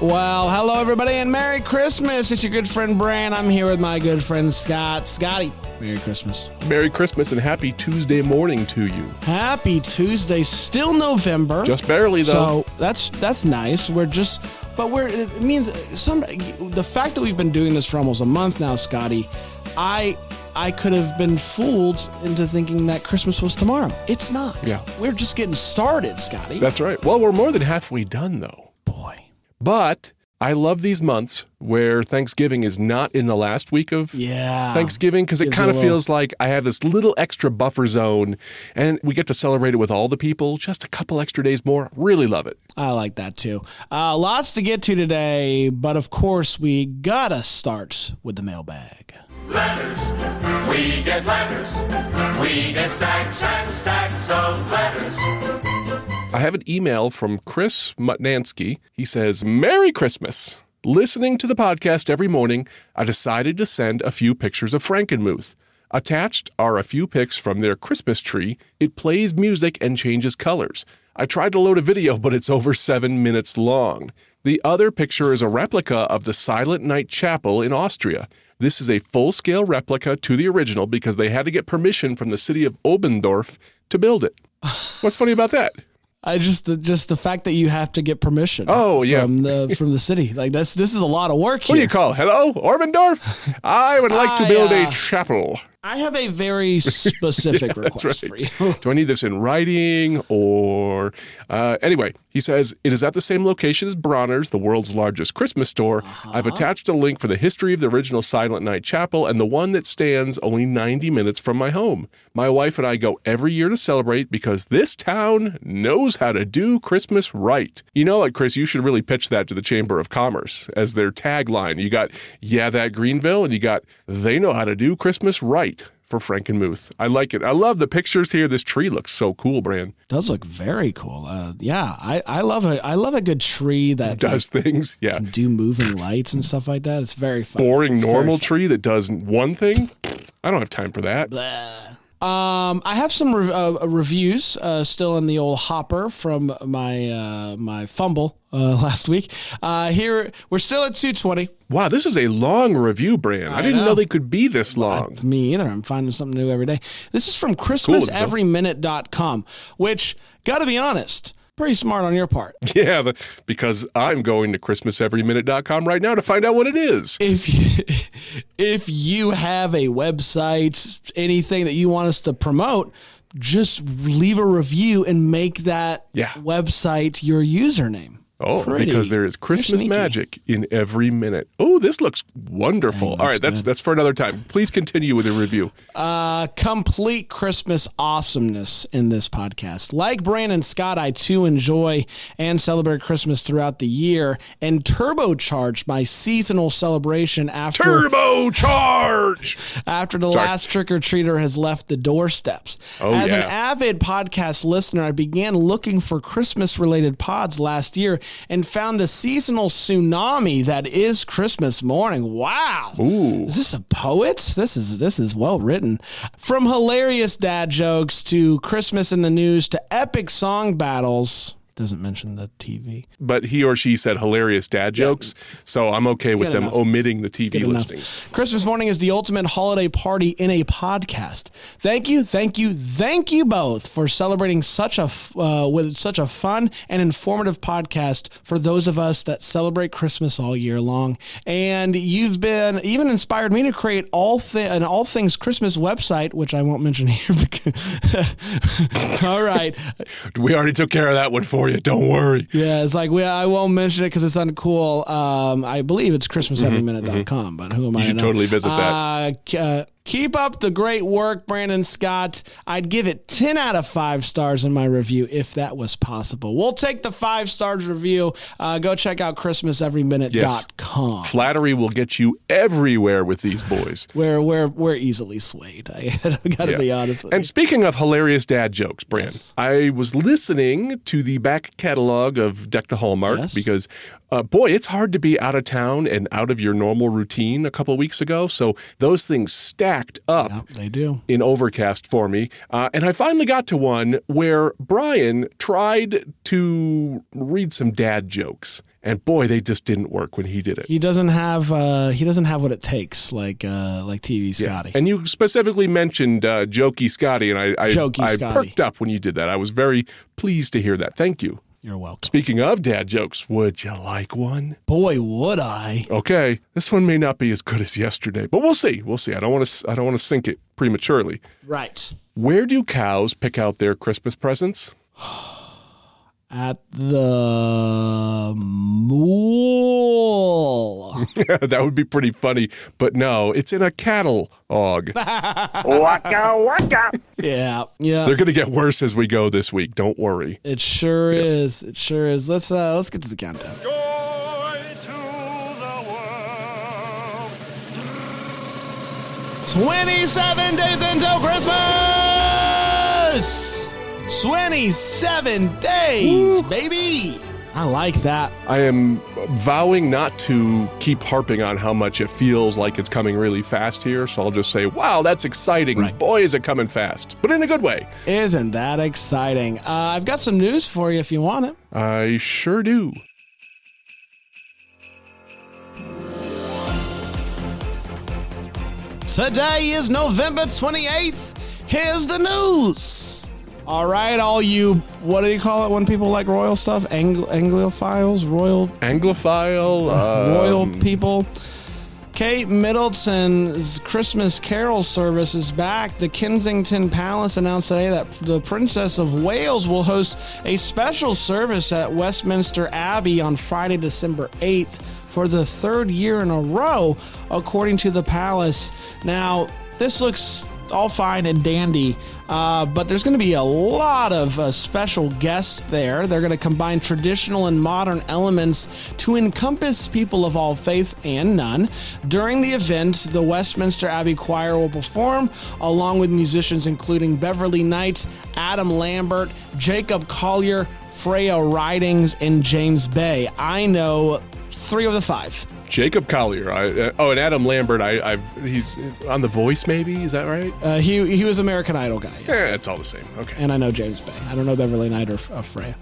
Well, hello everybody and Merry Christmas. It's your good friend Bran. I'm here with my good friend Scott. Scotty, Merry Christmas. Merry Christmas and happy Tuesday morning to you. Happy Tuesday. Still November. Just barely though. So that's that's nice. We're just, but we're. It means some. The fact that we've been doing this for almost a month now, Scotty, I I could have been fooled into thinking that Christmas was tomorrow. It's not. Yeah. We're just getting started, Scotty. That's right. Well, we're more than halfway done though. Boy. But I love these months where Thanksgiving is not in the last week of Yeah. Thanksgiving because it kind of feels like I have this little extra buffer zone and we get to celebrate it with all the people just a couple extra days more. Really love it. I like that too. Uh, lots to get to today, but of course, we gotta start with the mailbag. Letters, we get letters. We get stacks and stacks of letters. I have an email from Chris Mutnansky. He says, Merry Christmas. Listening to the podcast every morning, I decided to send a few pictures of Frankenmuth. Attached are a few pics from their Christmas tree. It plays music and changes colors. I tried to load a video, but it's over seven minutes long. The other picture is a replica of the Silent Night Chapel in Austria. This is a full scale replica to the original because they had to get permission from the city of Oberndorf to build it. What's funny about that? I just the, just the fact that you have to get permission. Oh, yeah. from the from the city. Like that's this is a lot of work What do you call? Hello, Oberndorf? I would like to build uh, a chapel. I have a very specific request That's for you. Do I need this in writing or uh, anyway? He says it is at the same location as Bronner's, the world's largest Christmas store. Uh-huh. I've attached a link for the history of the original Silent Night Chapel and the one that stands only 90 minutes from my home. My wife and I go every year to celebrate because this town knows how to do Christmas right. You know, like Chris, you should really pitch that to the Chamber of Commerce as their tagline. You got yeah, that Greenville, and you got they know how to do Christmas right for Frankenmuth. I like it. I love the pictures here. This tree looks so cool, Bran. does look very cool. Uh, yeah, I, I love a I love a good tree that Does things. Yeah. like, do moving lights and stuff like that. It's very fun. Boring It's normal tree that does one thing. I don't have time for that. Um, I have some re- uh, reviews uh, still in the old hopper from my uh, my fumble uh, last week. Uh, here we're still at 220. Wow, this is a long review, Bran. I, didn't know. know. they could be this long. Me either. I'm finding something new every day. This is from ChristmasEveryMinute.com, which, got to be honest, pretty smart on your part. Yeah, the, because I'm going to ChristmasEveryMinute.com right now to find out what it is. If you, if you have a website, anything that you want us to promote, just leave a review and make that Yeah. website your username. Oh, Pretty because there is Christmas magic in every minute. Oh, this looks wonderful. All right, that's that's for another time. Please continue with the review. Uh, complete Christmas awesomeness in this podcast. Like Brandon Scott, I too enjoy and celebrate Christmas throughout the year and turbocharge my seasonal celebration after Turbo charge. after the Sorry. last trick or treater has left the doorsteps. Oh, As an avid podcast listener, I began looking for Christmas related pods last year and found the seasonal tsunami that is Christmas morning. Wow. Ooh. Is this a poet? This is this is well written. From hilarious dad jokes to Christmas in the news to epic song battles. Doesn't mention the TV. But he or she said hilarious dad jokes, so I'm okay with Good them enough. omiting the TV Good enough. listings. Christmas morning is the ultimate holiday party in a podcast. Thank you, thank you, thank you both for celebrating such a uh, with such a fun and informative podcast for those of us that celebrate Christmas all year long. And you've been even inspired me to create all thi- an all things Christmas website, which I won't mention here. Because all right, We already took care of that one for you. Don't worry. yeah, it's like we, I won't mention it because it's uncool. Um, I believe it's ChristmasEveryMinute.com, but who am I? Mm-hmm, should know? totally visit that. Uh, uh, Keep up the great work, Brandon Scott. I'd give it 10 out of 5 stars in my review if that was possible. We'll take the 5 stars review. Uh, go check out ChristmasEveryMinute.com. Flattery will get you everywhere with these boys. We're, we're, we're easily swayed. I got to Yeah. be honest with you. And you. speaking of hilarious dad jokes, Brandon, Yes. I was listening to the back catalog of Deck the Hallmark Yes. because, uh, boy, it's hard to be out of town and out of your normal routine a couple weeks ago. So those things stacked up. Yeah, they do. in Overcast for me. Uh, and I finally got to one where Brian tried to read some dad jokes. And boy, they just didn't work when he did it. He doesn't have uh, he doesn't have what it takes like uh, like TV Scotty. And you specifically mentioned uh, Jokey Scotty, and I, I, Jokey I Scotty. perked up when you did that. I was very pleased to hear that. Thank you. You're welcome. Speaking of dad jokes, would you like one? Boy, would I. Okay, this one may not be as good as yesterday, but we'll see. We'll see. I don't want to. I don't want to sink it prematurely. Right. Where do cows pick out their Christmas presents? At the mool. that would be pretty funny, but no, it's in a cattle og. Waka waka. yeah. Yeah. They're going to get worse as we go this week. Don't worry. It sure is. It sure is. Let's uh let's get to the countdown. Joy the 27 days until Christmas! 27 days, baby! I like that. I am vowing not to keep harping on how much it feels like it's coming really fast here, so I'll just say, wow, that's exciting. Right. Boy, is it coming fast, but in a good way. Isn't that exciting? Uh, I've got some news for you if you want it. I sure do. Today is November 28th. Here's the news. All right, all you, what do you call it when people like royal stuff? Angl- Anglophiles? Royal Anglophile. Uh, royal people. Kate Middleton's Christmas Carol service is back. The Kensington Palace announced today that the Princess of Wales will host a special service at Westminster Abbey on Friday, December 8th for the third year in a row, according to the palace. Now, this looks all fine and dandy. Uh, but there's going to be a lot of uh, special guests there. They're going to combine traditional and modern elements to encompass people of all faiths and none. During the event, the Westminster Abbey Choir will perform, along with musicians including Beverly Knight, Adam Lambert, Jacob Collier, Freya Ridings, and James Bay. I know three of the five. Jacob Collier. I, uh, oh, and Adam Lambert. I, I've he's on The Voice. Maybe is that right? Uh, he he was American Idol guy. yeah. Eh, it's all the same. Okay. and I know James Bay. I don't know Beverly Knight or, or Freya.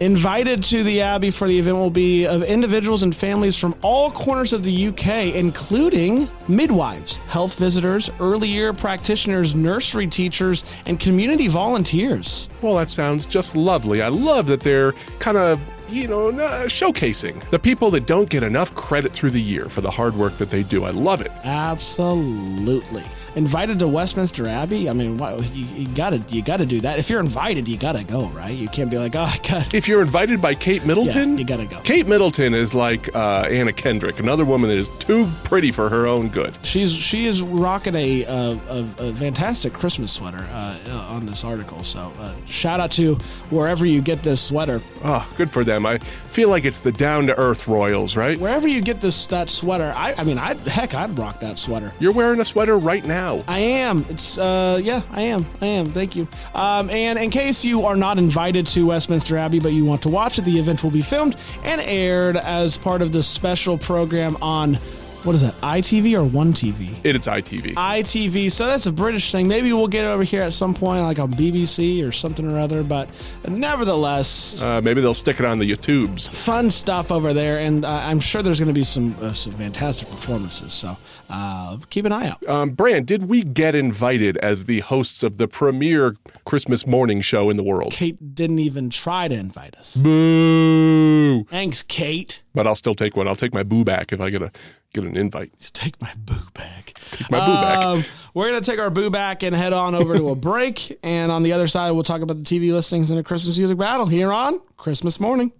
Invited to the Abbey for the event will be of individuals and families from all corners of the UK, including midwives, health visitors, early year practitioners, nursery teachers, and community volunteers. Well, that sounds just lovely. I love that they're kind of, you know, uh, showcasing the people that don't get enough credit through the year for the hard work that they do. I love it. Absolutely. Invited to Westminster Abbey. I mean, why, you, you gotta you gotta do that. If you're invited, you gotta go, right? You can't be like, oh, I got. If you're invited by Kate Middleton, Yeah, you gotta go. Kate Middleton is like uh, Anna Kendrick, another woman that is too pretty for her own good. She's she is rocking a a, a, a fantastic Christmas sweater uh, uh, on this article. So uh, shout out to wherever you get this sweater, Oh, good for them. I feel like it's the down to earth royals, right? wherever you get this that sweater. I I mean, I heck, I'd rock that sweater. You're wearing a sweater right now. I am. It's uh yeah, I am. I am. Thank you. Um, and in case you are not invited to Westminster Abbey but you want to watch it, the event will be filmed and aired as part of the special program on what is that? ITV or One TV? It, it's ITV. ITV. So that's a British thing. Maybe we'll get it over here at some point, like on BBC or something or other. But nevertheless, Uh, maybe they'll stick it on the YouTubes. fun stuff over there, and uh, I'm sure there's going to be some uh, some fantastic performances. So uh, keep an eye out. Um, Bran, did we get invited as the hosts of the premier Christmas morning show in the world? Kate didn't even try to invite us. Boo! Thanks, Kate. But I'll still take one. I'll take my boo back if I get a get an invite. Just Take my boo back. my boo back. Um, we're going to take our boo back and head on over to a break. And on the other side, we'll talk about the TV listings and a Christmas music battle here on Christmas morning.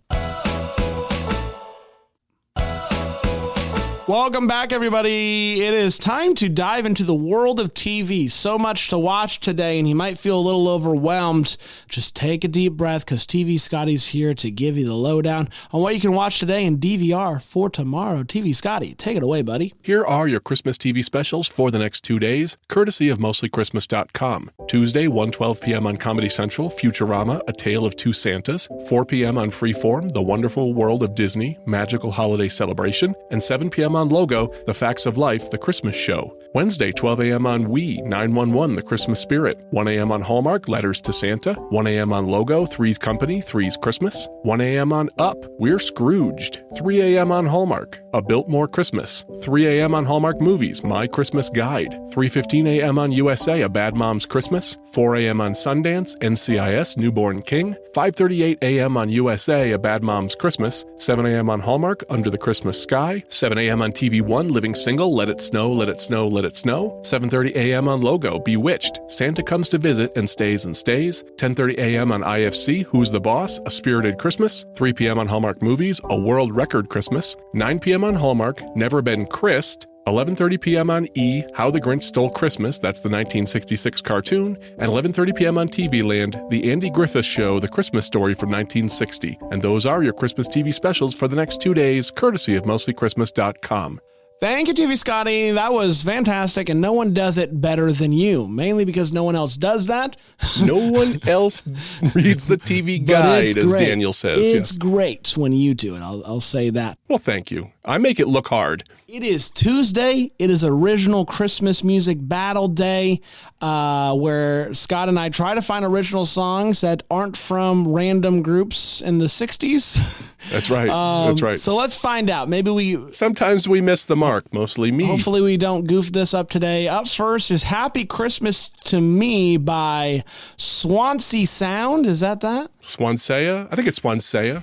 Welcome back, everybody. It is time to dive into the world of TV. So much to watch today, and you might feel a little overwhelmed. Just take a deep breath because TV Scotty's here to give you the lowdown on what you can watch today in DVR for tomorrow. TV Scotty, take it away, buddy. Here are your Christmas TV specials for the next two days, courtesy of mostlychristmas.com. Tuesday, 1:12 p.m. on Comedy Central, Futurama: A Tale of Two Santas. 4 p.m. on Freeform, The Wonderful World of Disney: Magical Holiday Celebration, and 7 p.m. on Logo, The Facts of Life: The Christmas Show. Wednesday, 12 a.m. on WE, 911, The Christmas Spirit. 1 a.m. on Hallmark, Letters to Santa. 1 a.m. on Logo, Three's Company, Three's Christmas. 1 a.m. on Up, We're Scrooged. 3 a.m. on Hallmark, A Biltmore Christmas. 3 a.m. on Hallmark Movies, My Christmas Guide. 3.15 a.m. on USA, A Bad Mom's Christmas. 4 a.m. on Sundance, NCIS, Newborn King. 5.38 a.m. on USA, A Bad Mom's Christmas. 7 a.m. on Hallmark, Under the Christmas Sky. 7 a.m. on TV One, Living Single, Let It Snow, Let It Snow, Let It Snow. 7:30 a.m. on Logo, Bewitched. Santa comes to visit and stays and stays. 10:30 a.m. on IFC, Who's the Boss? A Spirited Christmas. 3 p.m. on Hallmark Movies, A World Record Christmas. 9 p.m. on Hallmark, Never Been Chris'd. 11:30 p.m. on E, How the Grinch Stole Christmas, that's the 1966 cartoon, and 11:30 p.m. on TV Land, The Andy Griffith Show, The Christmas Story from 1960. And those are your Christmas TV specials for the next 2 days, courtesy of mostlychristmas.com. Thank you, TV Scotty. That was fantastic, and no one does it better than you, mainly because no one else does that. No one else reads the TV guide, as. Daniel says. It's yes. great when you do it. I'll, I'll say that. Well, thank you. I make it look hard. It is Tuesday. It is original Christmas music battle day, uh, where Scott and I try to find original songs that aren't from random groups in the 60s. That's right. Um, That's right. So let's find out. Maybe we Sometimes we miss the mark, mostly me. Hopefully, we don't goof this up today. Up first is Happy Christmas to Me by Swansea Sound. Is that that? Swansea? I think it's Swansea.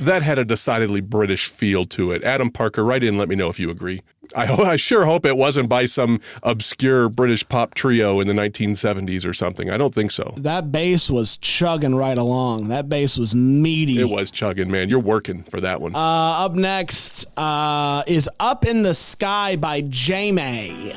That had a decidedly British feel to it. Adam Parker, write in, let me know if you agree. I, I sure hope it wasn't by some obscure British pop trio in the 1970s or something. I don't think so. That bass was chugging right along. That bass was meaty. It was chugging, man. You're working for that one. Uh, up next uh, is Up in the Sky by Jamie.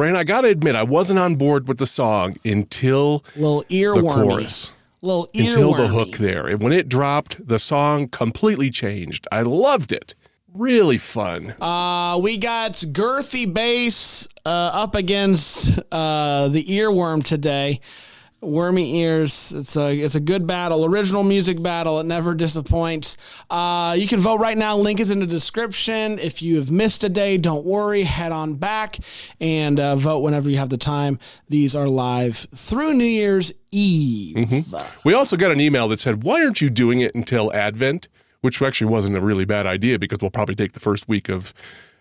Bran, I got to admit, I wasn't on board with the song until Little the earwormy. chorus. Little Until the hook there. And when it dropped, the song completely changed. I loved it. Really fun. Uh, we got girthy bass uh, up against uh, the earworm today. Wormy ears. It's a it's a good battle. Original music battle. It never disappoints. Uh, you can vote right now. Link is in the description. If you have missed a day, don't worry. Head on back and uh, vote whenever you have the time. These are live through New Year's Eve. We also got an email that said, "Why aren't you doing it until Advent?" Which actually wasn't a really bad idea because we'll probably take the first week of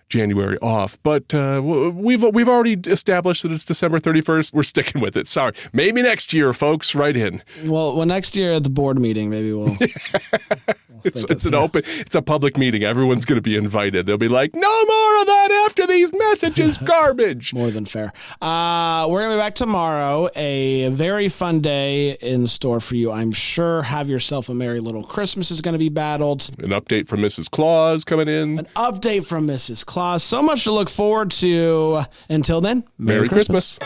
January off. But uh, we've we've already established that it's December 31st. We're sticking with it. Sorry, maybe next year, folks. Write in. Well, well, next year at the board meeting, maybe we'll. It's it's an open. It's a public meeting. Everyone's going to be invited. They'll be like, "No more of that after these messages. Garbage." More than fair. Uh, we're going to be back tomorrow. A very fun day in store for you, I'm sure. Have yourself a merry little Christmas is going to be battled. An update from Mrs. Claus coming in. An update from Mrs. Claus. So much to look forward to. Until then, Merry Christmas.